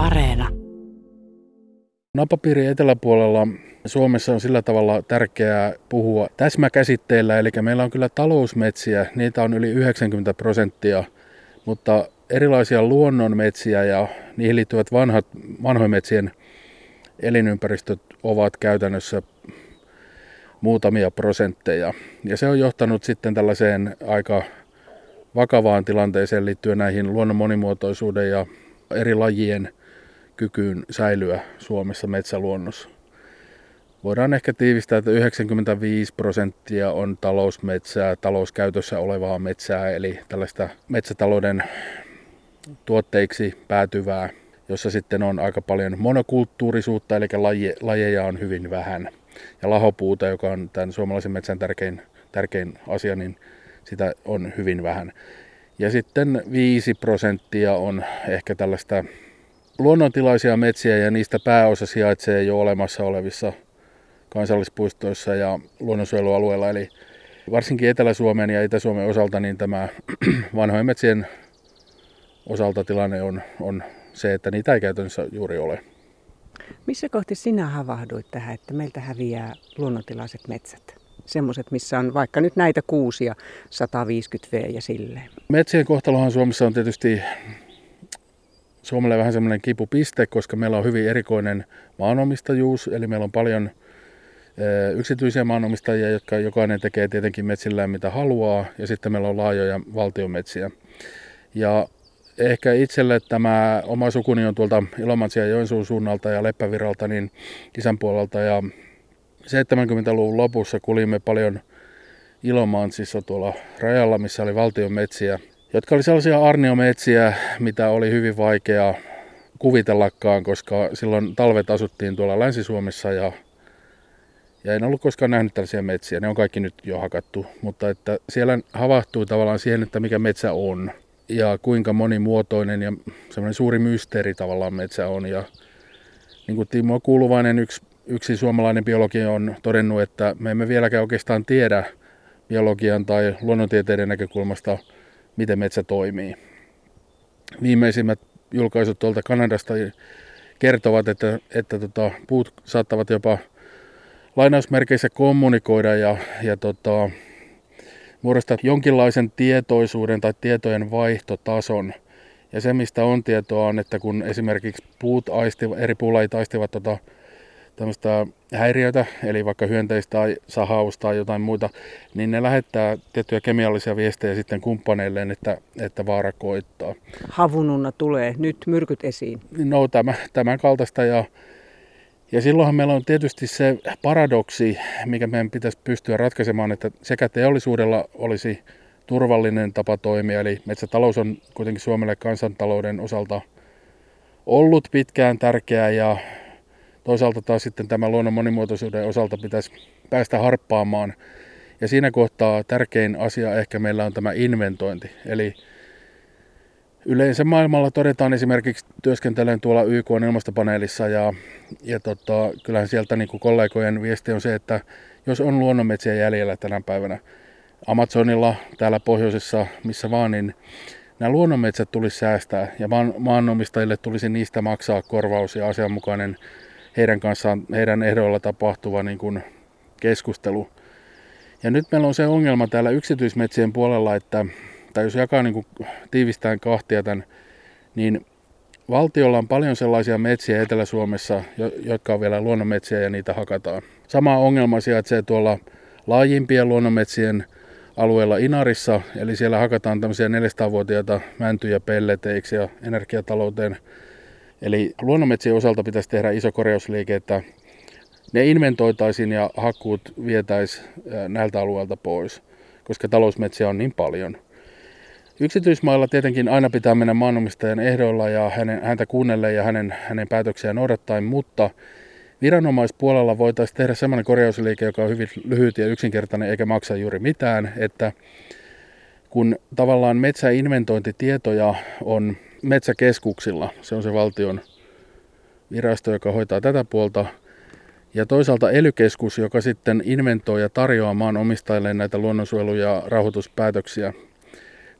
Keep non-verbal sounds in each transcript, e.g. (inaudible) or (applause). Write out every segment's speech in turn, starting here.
Areena. Napapiirin eteläpuolella Suomessa on sillä tavalla tärkeää puhua täsmäkäsitteillä, eli meillä on kyllä talousmetsiä, niitä on yli 90 prosenttia, mutta erilaisia luonnonmetsiä ja niihin liittyvät vanhat, vanhojen metsien elinympäristöt ovat käytännössä muutamia prosentteja. Ja se on johtanut sitten tällaiseen aika vakavaan tilanteeseen liittyen näihin luonnon monimuotoisuuden ja eri lajien kykyyn säilyä Suomessa metsäluonnossa. Voidaan ehkä tiivistää, että 95 prosenttia on talousmetsää, talouskäytössä olevaa metsää, eli tällaista metsätalouden tuotteiksi päätyvää, jossa sitten on aika paljon monokulttuurisuutta, eli lajeja on hyvin vähän. Ja lahopuuta, joka on tämän suomalaisen metsän tärkein, tärkein asia, niin sitä on hyvin vähän. Ja sitten 5 prosenttia on ehkä tällaista luonnontilaisia metsiä ja niistä pääosa sijaitsee jo olemassa olevissa kansallispuistoissa ja luonnonsuojelualueilla. Eli varsinkin Etelä-Suomen ja Itä-Suomen osalta niin tämä (clears throat) vanhojen metsien osalta tilanne on, on se, että niitä ei käytännössä juuri ole. Missä kohti sinä havahduit tähän, että meiltä häviää luonnontilaiset metsät? Semmoiset, missä on vaikka nyt näitä kuusia, 150 V ja silleen. Metsien kohtalohan Suomessa on tietysti Suomelle vähän semmoinen kipupiste, koska meillä on hyvin erikoinen maanomistajuus, eli meillä on paljon yksityisiä maanomistajia, jotka jokainen tekee tietenkin metsillään mitä haluaa, ja sitten meillä on laajoja valtionmetsiä. Ja ehkä itselle tämä oma sukuni on tuolta Ilomantsin ja Joensuun suunnalta ja Leppäviralta, niin isän puolelta, ja 70-luvun lopussa kulimme paljon Ilomantsissa tuolla rajalla, missä oli valtion metsiä, jotka oli sellaisia arniometsiä, mitä oli hyvin vaikea kuvitellakaan, koska silloin talvet asuttiin tuolla Länsi-Suomessa ja, ja en ollut koskaan nähnyt tällaisia metsiä. Ne on kaikki nyt jo hakattu, mutta että siellä havahtui tavallaan siihen, että mikä metsä on ja kuinka monimuotoinen ja semmoinen suuri mysteeri tavallaan metsä on. Ja niin kuin Timo Kuuluvainen, yksi, yksi suomalainen biologi on todennut, että me emme vieläkään oikeastaan tiedä biologian tai luonnontieteiden näkökulmasta – miten metsä toimii. Viimeisimmät julkaisut tuolta Kanadasta kertovat, että, että tota, puut saattavat jopa lainausmerkeissä kommunikoida ja, ja tota, muodostaa jonkinlaisen tietoisuuden tai tietojen vaihtotason. Ja se, mistä on tietoa, on, että kun esimerkiksi puut aistivat, eri puulajit aistivat tota, tämmöistä häiriötä, eli vaikka hyönteistä tai sahaus tai jotain muita, niin ne lähettää tiettyjä kemiallisia viestejä sitten kumppaneilleen, että, että vaara koittaa. Havununna tulee nyt myrkyt esiin. No tämä, tämän kaltaista ja, ja silloinhan meillä on tietysti se paradoksi, mikä meidän pitäisi pystyä ratkaisemaan, että sekä teollisuudella olisi turvallinen tapa toimia, eli metsätalous on kuitenkin Suomelle kansantalouden osalta ollut pitkään tärkeää ja Toisaalta taas sitten tämä luonnon monimuotoisuuden osalta pitäisi päästä harppaamaan. Ja siinä kohtaa tärkein asia ehkä meillä on tämä inventointi. Eli yleensä maailmalla todetaan esimerkiksi työskentelen tuolla YK ilmastopaneelissa ja, ja tota, kyllähän sieltä niin kuin kollegojen viesti on se, että jos on luonnonmetsiä jäljellä tänä päivänä Amazonilla, täällä pohjoisessa, missä vaan, niin nämä luonnonmetsät tulisi säästää ja maan, maanomistajille tulisi niistä maksaa korvaus ja asianmukainen heidän kanssaan, heidän ehdoilla tapahtuva niin kuin keskustelu. Ja nyt meillä on se ongelma täällä yksityismetsien puolella, että, tai jos jakaa niin kuin tiivistään kahtia tämän, niin valtiolla on paljon sellaisia metsiä Etelä-Suomessa, jotka on vielä luonnonmetsiä ja niitä hakataan. Sama ongelma sijaitsee tuolla laajimpien luonnonmetsien alueella Inarissa, eli siellä hakataan tämmöisiä 400-vuotiaita mäntyjä pelleteiksi ja energiatalouteen Eli luonnonmetsien osalta pitäisi tehdä iso korjausliike, että ne inventoitaisiin ja hakkuut vietäisi näiltä alueilta pois, koska talousmetsiä on niin paljon. Yksityismailla tietenkin aina pitää mennä maanomistajan ehdoilla ja hänen, häntä kuunnelle ja hänen, hänen päätöksiään noudattaen, mutta viranomaispuolella voitaisiin tehdä sellainen korjausliike, joka on hyvin lyhyt ja yksinkertainen eikä maksa juuri mitään, että kun tavallaan metsäinventointitietoja on metsäkeskuksilla. Se on se valtion virasto, joka hoitaa tätä puolta. Ja toisaalta elykeskus, joka sitten inventoi ja tarjoaa maan omistajille näitä luonnonsuojelu- ja rauhoituspäätöksiä.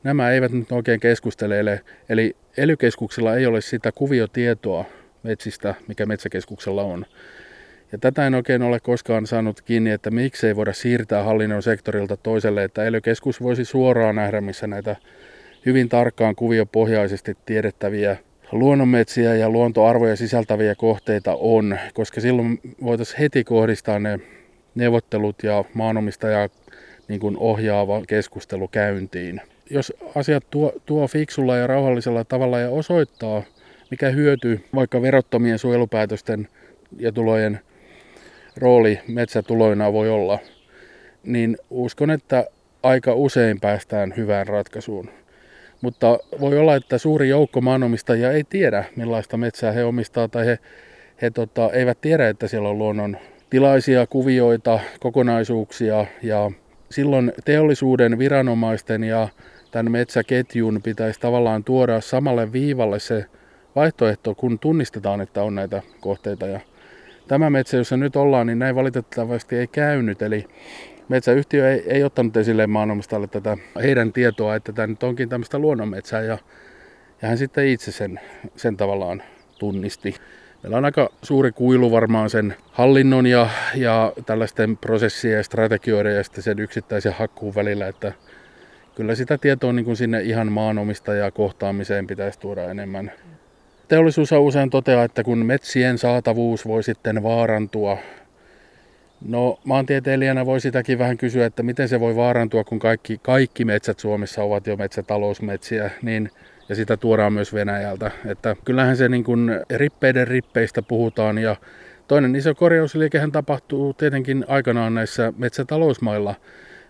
nämä eivät nyt oikein keskustele. Eli ely ei ole sitä kuviotietoa metsistä, mikä metsäkeskuksella on. Ja tätä en oikein ole koskaan saanut kiinni, että miksi ei voida siirtää hallinnon sektorilta toiselle, että ely voisi suoraan nähdä, missä näitä hyvin tarkkaan kuviopohjaisesti tiedettäviä luonnonmetsiä ja luontoarvoja sisältäviä kohteita on, koska silloin voitaisiin heti kohdistaa ne neuvottelut ja maanomistaja niin kuin ohjaava keskustelu käyntiin. Jos asiat tuo, tuo fiksulla ja rauhallisella tavalla ja osoittaa, mikä hyöty vaikka verottomien suojelupäätösten ja tulojen rooli metsätuloina voi olla, niin uskon, että aika usein päästään hyvään ratkaisuun. Mutta voi olla, että suuri joukko maanomistajia ei tiedä, millaista metsää he omistaa, tai he, he tota, eivät tiedä, että siellä on luonnon tilaisia kuvioita, kokonaisuuksia, ja silloin teollisuuden, viranomaisten ja tämän metsäketjun pitäisi tavallaan tuoda samalle viivalle se vaihtoehto, kun tunnistetaan, että on näitä kohteita. Ja tämä metsä, jossa nyt ollaan, niin näin valitettavasti ei käynyt. Eli metsäyhtiö ei, ei ottanut esille maanomistajalle tätä heidän tietoa, että tämä nyt onkin tämmöistä luonnonmetsää ja, ja hän sitten itse sen, sen tavallaan tunnisti. Meillä on aika suuri kuilu varmaan sen hallinnon ja, ja tällaisten prosessien ja strategioiden ja sitten sen yksittäisen hakkuun välillä, että kyllä sitä tietoa niin kuin sinne ihan maanomistaja kohtaamiseen pitäisi tuoda enemmän. Teollisuus usein toteaa, että kun metsien saatavuus voi sitten vaarantua No maantieteilijänä voi sitäkin vähän kysyä, että miten se voi vaarantua, kun kaikki, kaikki metsät Suomessa ovat jo metsätalousmetsiä, niin, ja sitä tuodaan myös Venäjältä. Että kyllähän se niin kuin rippeiden rippeistä puhutaan ja toinen iso korjausliikehän tapahtuu tietenkin aikanaan näissä metsätalousmailla.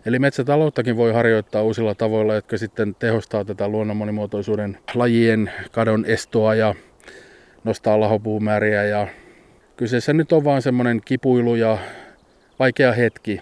Eli metsätalouttakin voi harjoittaa uusilla tavoilla, jotka sitten tehostaa tätä luonnon monimuotoisuuden lajien kadon estoa ja nostaa lahopuumääriä ja kyseessä nyt on vaan semmoinen kipuilu ja vaikea hetki.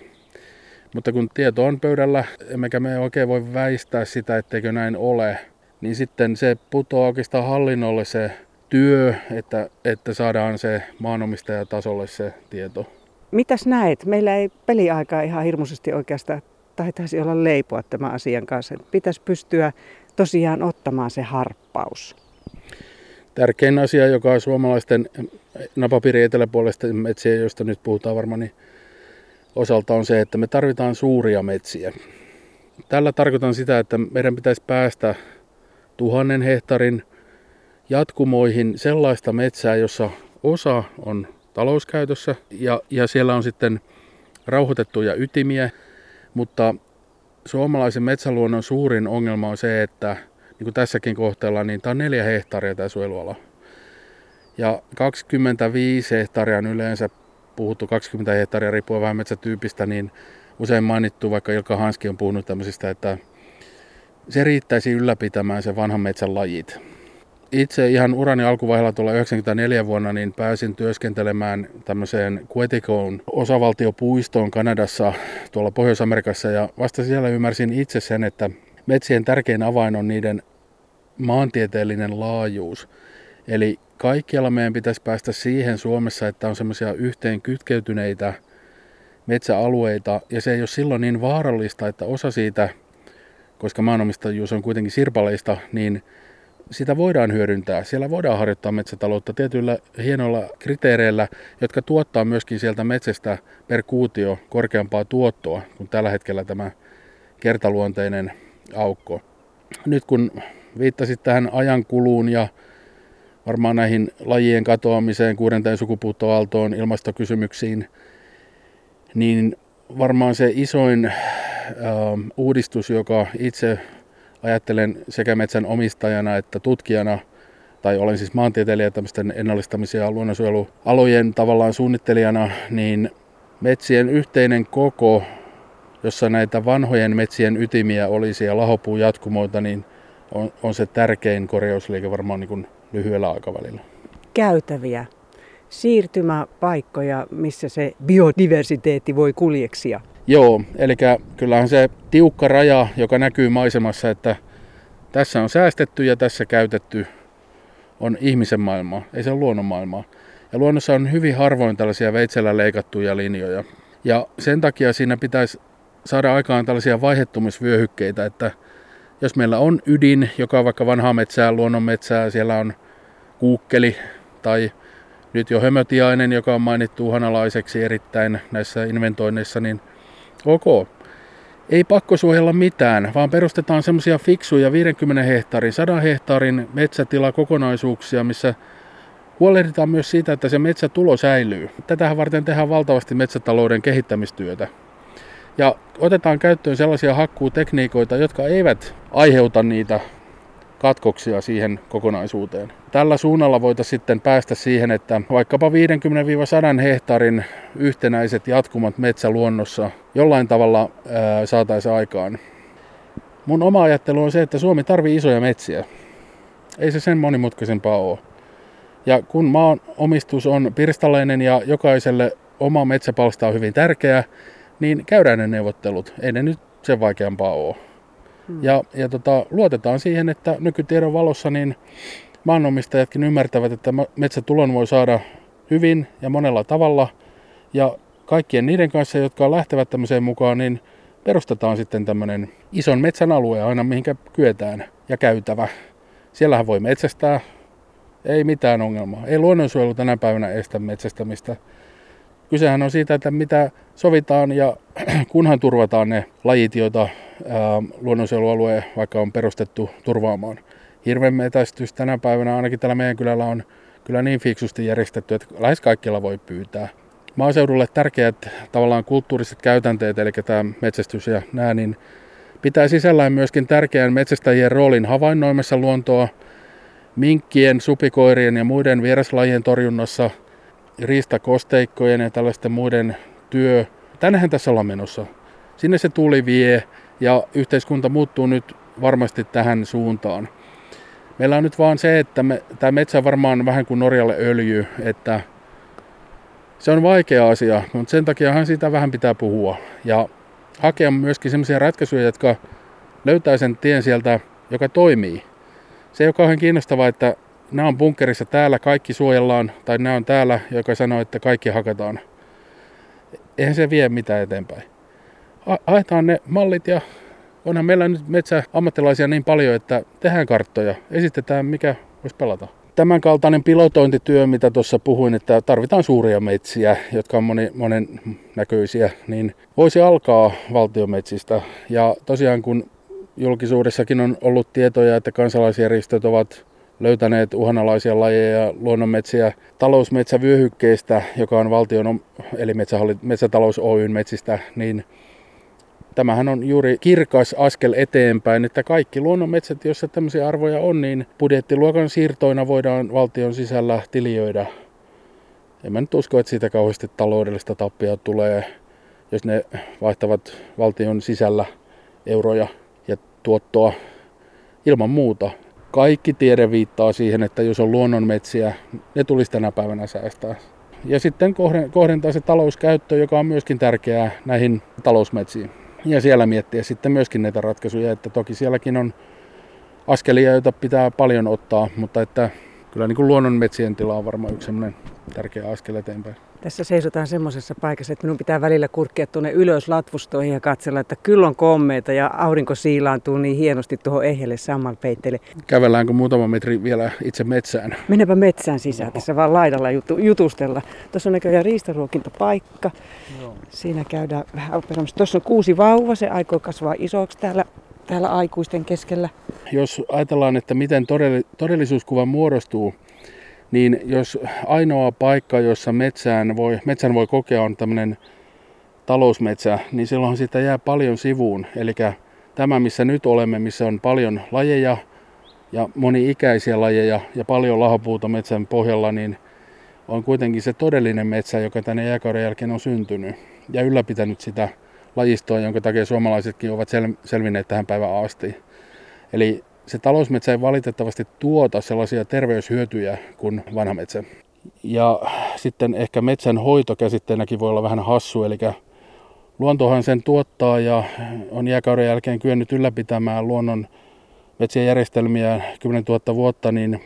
Mutta kun tieto on pöydällä, emmekä me oikein voi väistää sitä, etteikö näin ole, niin sitten se putoaa oikeastaan hallinnolle se työ, että, että saadaan se maanomistajatasolle se tieto. Mitäs näet? Meillä ei peliaikaa ihan hirmuisesti oikeastaan taitaisi olla leipoa tämän asian kanssa. Pitäisi pystyä tosiaan ottamaan se harppaus. Tärkein asia, joka on suomalaisten napapiiri eteläpuolisten metsien, joista nyt puhutaan varmaan, niin osalta on se, että me tarvitaan suuria metsiä. Tällä tarkoitan sitä, että meidän pitäisi päästä tuhannen hehtarin jatkumoihin sellaista metsää, jossa osa on talouskäytössä ja, ja siellä on sitten rauhoitettuja ytimiä, mutta suomalaisen metsäluonnon suurin ongelma on se, että niin kuin tässäkin kohteella, niin tämä on neljä hehtaaria tämä suojeluala. Ja 25 hehtaaria on yleensä puhuttu 20 hehtaaria riippuen vähän metsätyypistä, niin usein mainittu, vaikka Ilka Hanski on puhunut tämmöisistä, että se riittäisi ylläpitämään se vanhan metsän lajit. Itse ihan urani alkuvaiheella tuolla 94 vuonna niin pääsin työskentelemään tämmöiseen Queticoon osavaltiopuistoon Kanadassa tuolla Pohjois-Amerikassa ja vasta siellä ymmärsin itse sen, että metsien tärkein avain on niiden maantieteellinen laajuus. Eli kaikkialla meidän pitäisi päästä siihen Suomessa, että on semmoisia yhteen kytkeytyneitä metsäalueita, ja se ei ole silloin niin vaarallista, että osa siitä, koska maanomistajuus on kuitenkin sirpaleista, niin sitä voidaan hyödyntää. Siellä voidaan harjoittaa metsätaloutta tietyillä hienoilla kriteereillä, jotka tuottaa myöskin sieltä metsästä per kuutio korkeampaa tuottoa kuin tällä hetkellä tämä kertaluonteinen aukko. Nyt kun viittasit tähän ajankuluun ja varmaan näihin lajien katoamiseen, kuudenteen sukupuuttoaaltoon, ilmastokysymyksiin, niin varmaan se isoin äh, uudistus, joka itse ajattelen sekä metsän omistajana että tutkijana, tai olen siis maantieteilijä tämmöisten ennallistamisia ja luonnonsuojelualojen tavallaan suunnittelijana, niin metsien yhteinen koko, jossa näitä vanhojen metsien ytimiä olisi ja lahopuujatkumoita, niin on, on se tärkein korjausliike varmaan niin kuin lyhyellä aikavälillä. Käytäviä, siirtymäpaikkoja, missä se biodiversiteetti voi kuljeksia. Joo, eli kyllähän se tiukka raja, joka näkyy maisemassa, että tässä on säästetty ja tässä käytetty, on ihmisen maailmaa, ei se ole luonnon maailmaa. Ja luonnossa on hyvin harvoin tällaisia veitsellä leikattuja linjoja. Ja sen takia siinä pitäisi saada aikaan tällaisia vaihettumisvyöhykkeitä, että Jos meillä on ydin, joka on vaikka vanhaa metsää, luonnonmetsää, siellä on kuukkeli tai nyt jo hömötiainen, joka on mainittu uhanalaiseksi erittäin näissä inventoinneissa, niin ok. Ei pakko suojella mitään, vaan perustetaan semmoisia fiksuja 50 hehtaarin, 100 hehtaarin metsätilakokonaisuuksia, missä huolehditaan myös siitä, että se metsätulo säilyy. Tätähän varten tehdään valtavasti metsätalouden kehittämistyötä. Ja otetaan käyttöön sellaisia hakkuutekniikoita, jotka eivät aiheuta niitä katkoksia siihen kokonaisuuteen. Tällä suunnalla voitaisiin sitten päästä siihen, että vaikkapa 50-100 hehtaarin yhtenäiset jatkumat metsäluonnossa jollain tavalla saataisiin aikaan. Mun oma ajattelu on se, että Suomi tarvii isoja metsiä. Ei se sen monimutkaisempaa ole. Ja kun maan omistus on pirstaleinen ja jokaiselle oma metsäpalsta on hyvin tärkeä, niin käydään ne neuvottelut. Ei ne nyt sen vaikeampaa ole. Hmm. Ja, ja tota, luotetaan siihen, että nykytiedon valossa niin maanomistajatkin ymmärtävät, että metsätulon voi saada hyvin ja monella tavalla. Ja kaikkien niiden kanssa, jotka lähtevät tämmöiseen mukaan, niin perustetaan sitten tämmöinen ison metsän alue aina, mihinkä kyetään ja käytävä. Siellähän voi metsästää, ei mitään ongelmaa. Ei luonnonsuojelu tänä päivänä estä metsästämistä. Kysehän on siitä, että mitä sovitaan ja (clears throat) kunhan turvataan ne lajit, joita luonnonsuojelualue vaikka on perustettu turvaamaan. Hirven metästys tänä päivänä ainakin täällä meidän kylällä on kyllä niin fiksusti järjestetty, että lähes kaikkialla voi pyytää. Maaseudulle tärkeät tavallaan kulttuuriset käytänteet, eli tämä metsästys ja nämä, niin pitää sisällään myöskin tärkeän metsästäjien roolin havainnoimassa luontoa, minkkien, supikoirien ja muiden vieraslajien torjunnassa, riistakosteikkojen ja tällaisten muiden työ. Tännehän tässä ollaan menossa. Sinne se tuli vie ja yhteiskunta muuttuu nyt varmasti tähän suuntaan. Meillä on nyt vaan se, että me, tämä metsä varmaan vähän kuin Norjalle öljy, että se on vaikea asia, mutta sen takiahan siitä vähän pitää puhua. Ja hakea myöskin sellaisia ratkaisuja, jotka löytää sen tien sieltä, joka toimii. Se ei ole kauhean kiinnostavaa, että nämä on bunkkerissa täällä, kaikki suojellaan, tai nämä on täällä, joka sanoo, että kaikki hakataan. Eihän se vie mitään eteenpäin. Haetaan ne mallit ja onhan meillä nyt metsäammattilaisia niin paljon, että tehdään karttoja, esitetään mikä voisi pelata. Tämän kaltainen pilotointityö, mitä tuossa puhuin, että tarvitaan suuria metsiä, jotka on moni, monen näköisiä, niin voisi alkaa valtiometsistä. Ja tosiaan kun julkisuudessakin on ollut tietoja, että kansalaisjärjestöt ovat löytäneet uhanalaisia lajeja ja luonnonmetsiä talousmetsävyöhykkeestä, joka on valtion eli metsätalous Oyn metsistä, niin tämähän on juuri kirkas askel eteenpäin, että kaikki luonnonmetsät, joissa tämmöisiä arvoja on, niin budjettiluokan siirtoina voidaan valtion sisällä tiliöidä. En mä nyt usko, että siitä kauheasti taloudellista tappia tulee, jos ne vaihtavat valtion sisällä euroja ja tuottoa ilman muuta. Kaikki tiede viittaa siihen, että jos on luonnonmetsiä, ne tulisi tänä päivänä säästää. Ja sitten kohdentaa se talouskäyttö, joka on myöskin tärkeää näihin talousmetsiin ja siellä miettiä sitten myöskin näitä ratkaisuja, että toki sielläkin on askelia, joita pitää paljon ottaa, mutta että kyllä niin kuin luonnonmetsien tila on varmaan yksi tärkeä askel eteenpäin. Tässä seisotaan semmoisessa paikassa, että minun pitää välillä kurkkia tuonne ylös latvustoihin ja katsella, että kyllä on kommeita ja aurinko siilaantuu niin hienosti tuohon ehjelle sammalpeitteelle. Kävelläänkö muutama metri vielä itse metsään? Mennäpä metsään sisään, tässä vaan laidalla jutu, jutustella. Tuossa on näköjään riistaruokintapaikka. Joo. Siinä käydään vähän operoimassa. Tuossa on kuusi vauva, se aikoo kasvaa isoksi täällä täällä aikuisten keskellä. Jos ajatellaan, että miten todellisuuskuva muodostuu, niin jos ainoa paikka, jossa metsään voi, metsän voi kokea on tämmöinen talousmetsä, niin silloin siitä jää paljon sivuun. Eli tämä, missä nyt olemme, missä on paljon lajeja ja moni-ikäisiä lajeja ja paljon lahopuuta metsän pohjalla, niin on kuitenkin se todellinen metsä, joka tänne jääkauden jälkeen on syntynyt ja ylläpitänyt sitä lajistoa, jonka takia suomalaisetkin ovat sel- selvinneet tähän päivään asti. Eli se talousmetsä ei valitettavasti tuota sellaisia terveyshyötyjä kuin vanha metsä. Ja sitten ehkä metsän hoito käsitteenäkin voi olla vähän hassu, eli luontohan sen tuottaa ja on jääkauden jälkeen kyennyt ylläpitämään luonnon metsien järjestelmiä 10 000 vuotta, niin,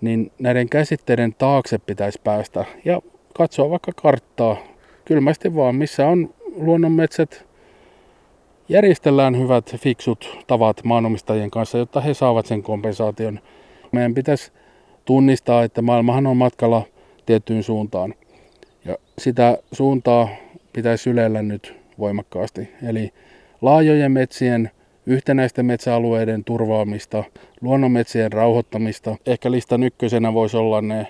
niin näiden käsitteiden taakse pitäisi päästä ja katsoa vaikka karttaa kylmästi vaan, missä on luonnonmetsät järjestellään hyvät, fiksut tavat maanomistajien kanssa, jotta he saavat sen kompensaation. Meidän pitäisi tunnistaa, että maailmahan on matkalla tiettyyn suuntaan. Ja sitä suuntaa pitäisi ylellä nyt voimakkaasti. Eli laajojen metsien, yhtenäisten metsäalueiden turvaamista, luonnonmetsien rauhoittamista. Ehkä listan ykkösenä voisi olla ne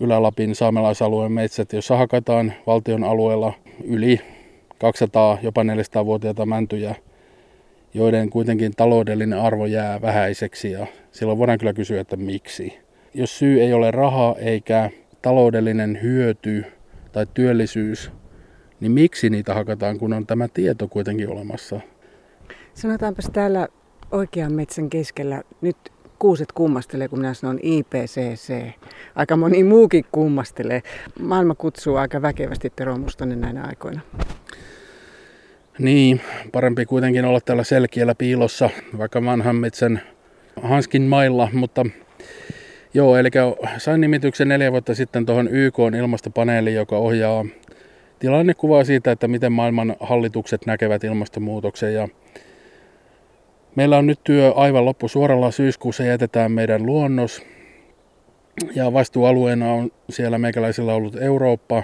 Ylä-Lapin saamelaisalueen metsät, jossa hakataan valtion alueella yli 200, jopa 400-vuotiaita mäntyjä, joiden kuitenkin taloudellinen arvo jää vähäiseksi ja silloin voidaan kyllä kysyä, että miksi. Jos syy ei ole raha eikä taloudellinen hyöty tai työllisyys, niin miksi niitä hakataan, kun on tämä tieto kuitenkin olemassa? Sanotaanpas täällä oikean metsän keskellä nyt kuuset kummastelee, kun minä sanon IPCC. Aika moni muukin kummastelee. Maailma kutsuu aika väkevästi Tero Mustonen näinä aikoina. Niin, parempi kuitenkin olla täällä selkiellä piilossa, vaikka vanhan metsän hanskin mailla, mutta joo, eli sain nimityksen neljä vuotta sitten tuohon YK ilmastopaneeliin, joka ohjaa tilannekuvaa siitä, että miten maailman hallitukset näkevät ilmastonmuutoksen ja Meillä on nyt työ aivan loppu suoralla syyskuussa jätetään meidän luonnos. Ja vastuualueena on siellä meikäläisillä ollut Eurooppa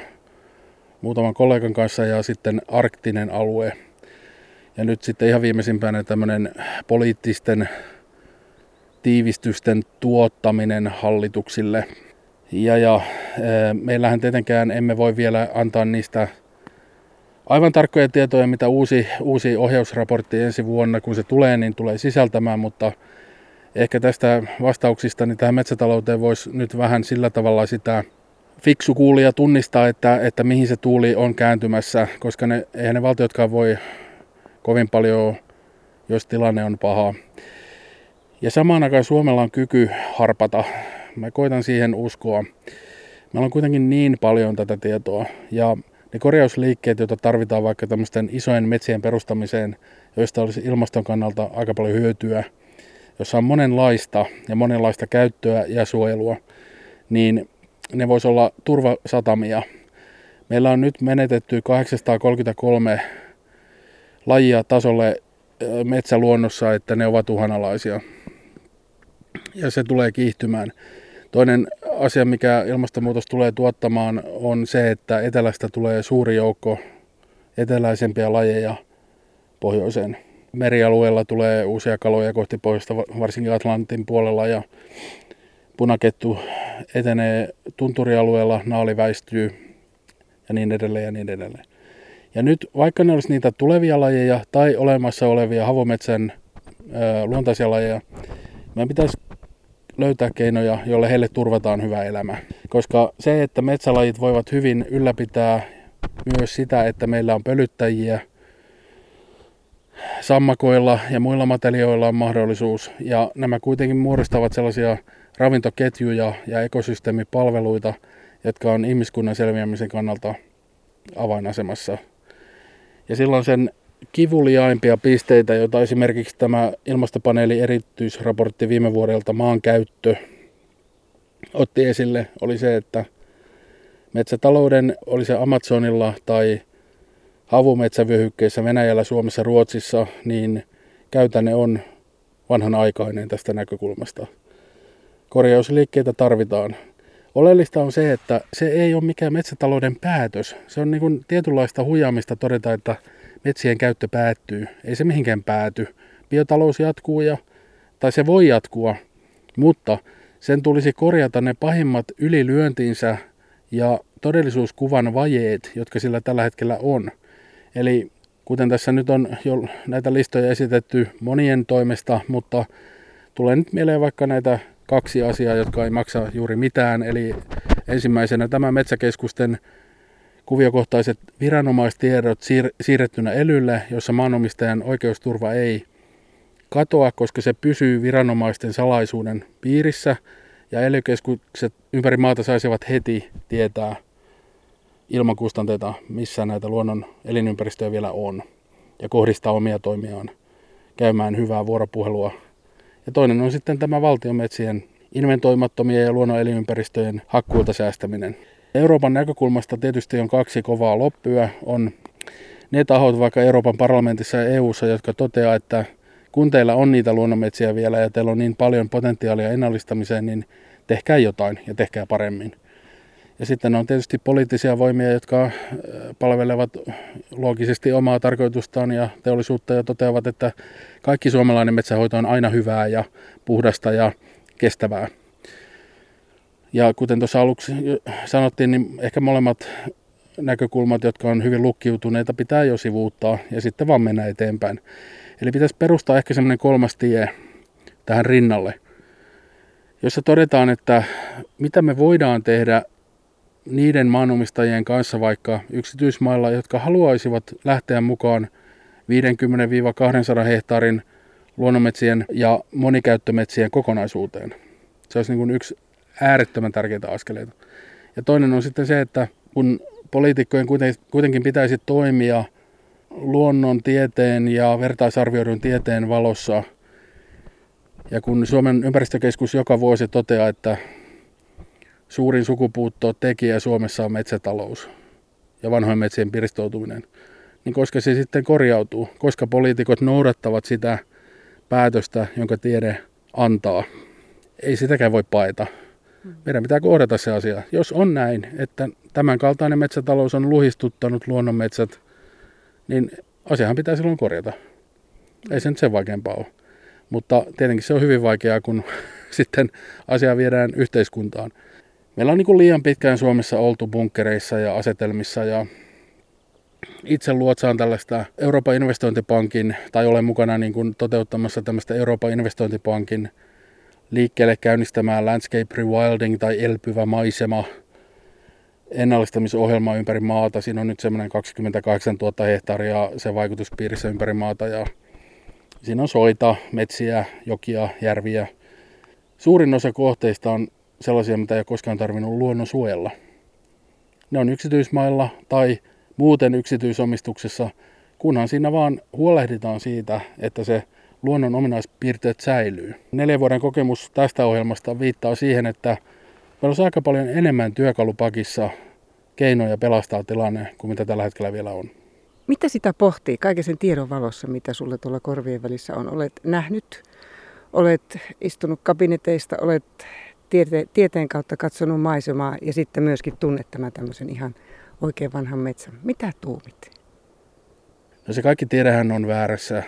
muutaman kollegan kanssa ja sitten arktinen alue. Ja nyt sitten ihan viimeisimpänä tämmöinen poliittisten tiivistysten tuottaminen hallituksille. Ja, ja meillähän tietenkään emme voi vielä antaa niistä aivan tarkkoja tietoja, mitä uusi, uusi ohjausraportti ensi vuonna, kun se tulee, niin tulee sisältämään, mutta ehkä tästä vastauksista niin tähän metsätalouteen voisi nyt vähän sillä tavalla sitä fiksu kuulija tunnistaa, että, että mihin se tuuli on kääntymässä, koska ne, eihän ne valtiotkaan voi kovin paljon, jos tilanne on paha. Ja samaan aikaan Suomella on kyky harpata. Mä koitan siihen uskoa. Meillä on kuitenkin niin paljon tätä tietoa. Ja ne korjausliikkeet, joita tarvitaan vaikka tämmöisten isojen metsien perustamiseen, joista olisi ilmaston kannalta aika paljon hyötyä, jossa on monenlaista ja monenlaista käyttöä ja suojelua, niin ne voisi olla turvasatamia. Meillä on nyt menetetty 833 lajia tasolle metsäluonnossa, että ne ovat uhanalaisia. Ja se tulee kiihtymään. Toinen asia, mikä ilmastonmuutos tulee tuottamaan, on se, että etelästä tulee suuri joukko eteläisempiä lajeja pohjoiseen. Merialueella tulee uusia kaloja kohti pohjoista, varsinkin Atlantin puolella, ja punakettu etenee tunturialueella, naali väistyy ja niin edelleen ja niin edelleen. Ja nyt vaikka ne olisi niitä tulevia lajeja tai olemassa olevia havometsän luontaisia lajeja, meidän pitäisi löytää keinoja, joille heille turvataan hyvä elämä. Koska se, että metsälajit voivat hyvin ylläpitää myös sitä, että meillä on pölyttäjiä, sammakoilla ja muilla materiaalilla on mahdollisuus. Ja nämä kuitenkin muodostavat sellaisia ravintoketjuja ja ekosysteemipalveluita, jotka on ihmiskunnan selviämisen kannalta avainasemassa. Ja silloin sen kivuliaimpia pisteitä, joita esimerkiksi tämä ilmastopaneelin erityisraportti viime vuodelta maankäyttö otti esille, oli se, että metsätalouden, oli se Amazonilla tai havumetsävyöhykkeissä Venäjällä, Suomessa, Ruotsissa, niin käytänne on vanhanaikainen tästä näkökulmasta. Korjausliikkeitä tarvitaan. Oleellista on se, että se ei ole mikään metsätalouden päätös. Se on niin kuin tietynlaista huijaamista todeta, että metsien käyttö päättyy. Ei se mihinkään pääty. Biotalous jatkuu ja, tai se voi jatkua, mutta sen tulisi korjata ne pahimmat ylilyöntinsä ja todellisuuskuvan vajeet, jotka sillä tällä hetkellä on. Eli kuten tässä nyt on jo näitä listoja esitetty monien toimesta, mutta tulee nyt mieleen vaikka näitä kaksi asiaa, jotka ei maksa juuri mitään. Eli ensimmäisenä tämä metsäkeskusten kuviokohtaiset viranomaistiedot siir- siirrettynä elylle, jossa maanomistajan oikeusturva ei katoa, koska se pysyy viranomaisten salaisuuden piirissä ja elykeskukset ympäri maata saisivat heti tietää ilman kustanteita, missä näitä luonnon elinympäristöjä vielä on ja kohdistaa omia toimiaan käymään hyvää vuoropuhelua. Ja toinen on sitten tämä valtiometsien inventoimattomia ja luonnon elinympäristöjen hakkuilta säästäminen. Euroopan näkökulmasta tietysti on kaksi kovaa loppyä. On ne tahot vaikka Euroopan parlamentissa ja EU:ssa, jotka toteaa, että kun teillä on niitä luonnonmetsiä vielä ja teillä on niin paljon potentiaalia ennallistamiseen, niin tehkää jotain ja tehkää paremmin. Ja sitten on tietysti poliittisia voimia, jotka äh, palvelevat loogisesti omaa tarkoitustaan ja teollisuutta ja toteavat, että kaikki suomalainen metsähoito on aina hyvää ja puhdasta ja kestävää. Ja kuten tuossa aluksi sanottiin, niin ehkä molemmat näkökulmat, jotka on hyvin lukkiutuneita, pitää jo sivuuttaa ja sitten vaan mennä eteenpäin. Eli pitäisi perustaa ehkä semmoinen kolmas tie tähän rinnalle, jossa todetaan, että mitä me voidaan tehdä niiden maanomistajien kanssa vaikka yksityismailla, jotka haluaisivat lähteä mukaan 50-200 hehtaarin luonnonmetsien ja monikäyttömetsien kokonaisuuteen. Se olisi niin kuin yksi äärettömän tärkeitä askeleita. Ja toinen on sitten se, että kun poliitikkojen kuitenkin pitäisi toimia luonnon tieteen ja vertaisarvioidun tieteen valossa, ja kun Suomen ympäristökeskus joka vuosi toteaa, että suurin sukupuutto tekijä Suomessa on metsätalous ja vanhojen metsien pirstoutuminen, niin koska se sitten korjautuu, koska poliitikot noudattavat sitä päätöstä, jonka tiede antaa. Ei sitäkään voi paeta. Meidän pitää kohdata se asia. Jos on näin, että tämän kaltainen metsätalous on luhistuttanut luonnonmetsät, niin asiahan pitää silloin korjata. Ei se nyt sen vaikeampaa ole. Mutta tietenkin se on hyvin vaikeaa, kun (laughs) sitten asia viedään yhteiskuntaan. Meillä on niin liian pitkään Suomessa oltu bunkkereissa ja asetelmissa ja itse luotsaan tällaista Euroopan investointipankin, tai olen mukana niin kuin toteuttamassa tämmöistä Euroopan investointipankin liikkeelle käynnistämään landscape rewilding tai elpyvä maisema ennallistamisohjelma ympäri maata. Siinä on nyt semmoinen 28 000 hehtaaria se vaikutuspiirissä ympäri maata ja siinä on soita, metsiä, jokia, järviä. Suurin osa kohteista on sellaisia, mitä ei ole koskaan tarvinnut luonnon suojella. Ne on yksityismailla tai muuten yksityisomistuksessa, kunhan siinä vaan huolehditaan siitä, että se luonnon ominaispiirteet säilyy. Neljän vuoden kokemus tästä ohjelmasta viittaa siihen, että meillä on aika paljon enemmän työkalupakissa keinoja pelastaa tilanne kuin mitä tällä hetkellä vielä on. Mitä sitä pohtii kaiken sen tiedon valossa, mitä sulle tuolla korvien välissä on? Olet nähnyt, olet istunut kabineteista, olet tiete, tieteen kautta katsonut maisemaa ja sitten myöskin tunnet tämän tämmöisen ihan oikein vanhan metsän. Mitä tuumit? No se kaikki tiedehän on väärässä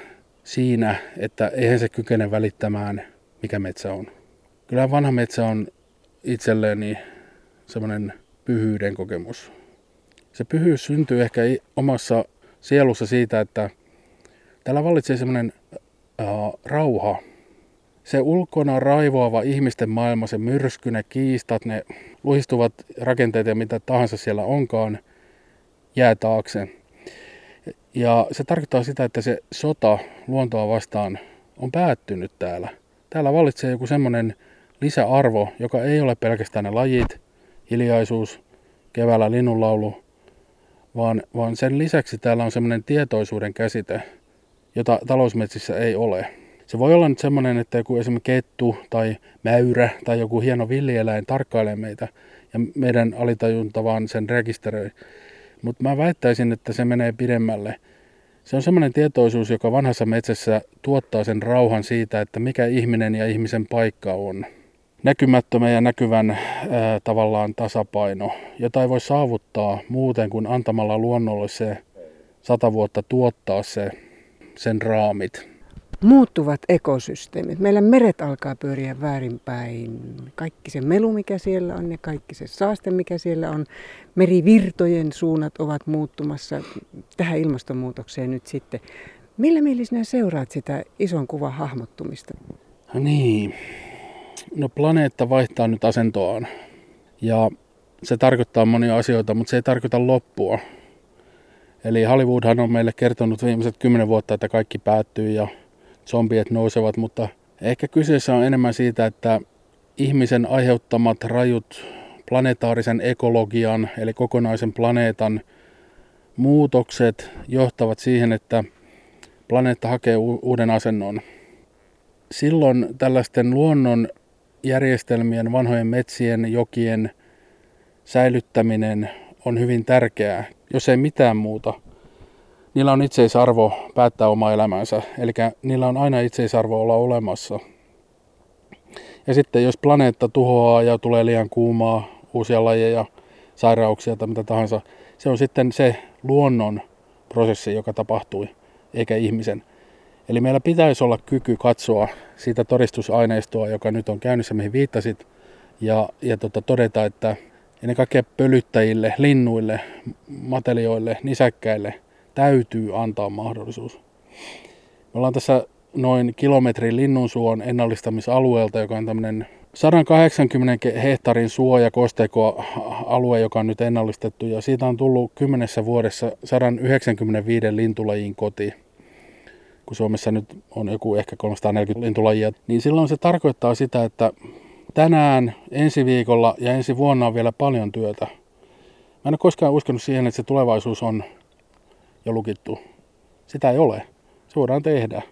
siinä, että eihän se kykene välittämään, mikä metsä on. Kyllä vanha metsä on itselleni semmoinen pyhyyden kokemus. Se pyhyys syntyy ehkä omassa sielussa siitä, että täällä vallitsee semmoinen äh, rauha, se ulkona raivoava ihmisten maailma, se myrsky, ne kiistat, ne luhistuvat rakenteet ja mitä tahansa siellä onkaan, jää taakse. Ja se tarkoittaa sitä, että se sota luontoa vastaan on päättynyt täällä. Täällä vallitsee joku semmoinen lisäarvo, joka ei ole pelkästään ne lajit, hiljaisuus, keväällä linnunlaulu, vaan, vaan sen lisäksi täällä on semmoinen tietoisuuden käsite, jota talousmetsissä ei ole. Se voi olla nyt semmoinen, että joku esimerkiksi kettu tai mäyrä tai joku hieno villieläin tarkkailee meitä ja meidän alitajunta vaan sen rekisteröi. Mutta mä väittäisin, että se menee pidemmälle. Se on semmoinen tietoisuus, joka vanhassa metsässä tuottaa sen rauhan siitä, että mikä ihminen ja ihmisen paikka on. Näkymättömän ja näkyvän ää, tavallaan tasapaino, jota ei voi saavuttaa muuten kuin antamalla luonnolle se sata vuotta tuottaa se, sen raamit muuttuvat ekosysteemit. Meillä meret alkaa pyöriä väärinpäin. Kaikki se melu, mikä siellä on ja kaikki se saaste, mikä siellä on. Merivirtojen suunnat ovat muuttumassa tähän ilmastonmuutokseen nyt sitten. Millä mielin seuraat sitä ison kuvan hahmottumista? Niin. No planeetta vaihtaa nyt asentoaan. Ja se tarkoittaa monia asioita, mutta se ei tarkoita loppua. Eli Hollywoodhan on meille kertonut viimeiset kymmenen vuotta, että kaikki päättyy ja zombiet nousevat, mutta ehkä kyseessä on enemmän siitä, että ihmisen aiheuttamat rajut planetaarisen ekologian, eli kokonaisen planeetan muutokset johtavat siihen, että planeetta hakee uuden asennon. Silloin tällaisten luonnon järjestelmien, vanhojen metsien, jokien säilyttäminen on hyvin tärkeää, jos ei mitään muuta, niillä on itseisarvo päättää oma elämänsä, eli niillä on aina itseisarvo olla olemassa. Ja sitten jos planeetta tuhoaa ja tulee liian kuumaa, uusia lajeja, sairauksia tai mitä tahansa, se on sitten se luonnon prosessi, joka tapahtui, eikä ihmisen. Eli meillä pitäisi olla kyky katsoa sitä todistusaineistoa, joka nyt on käynnissä, mihin viittasit, ja, ja tota, todeta, että ennen kaikkea pölyttäjille, linnuille, matelioille, nisäkkäille täytyy antaa mahdollisuus. Me ollaan tässä noin kilometrin linnunsuon ennallistamisalueelta, joka on tämmöinen 180 hehtaarin suoja kosteikoalue, joka on nyt ennallistettu, ja siitä on tullut kymmenessä vuodessa 195 lintulajin koti kun Suomessa nyt on joku ehkä 340 lintulajia, niin silloin se tarkoittaa sitä, että tänään, ensi viikolla ja ensi vuonna on vielä paljon työtä. Mä en ole koskaan uskonut siihen, että se tulevaisuus on jo lukittu. Sitä ei ole. Se voidaan tehdä.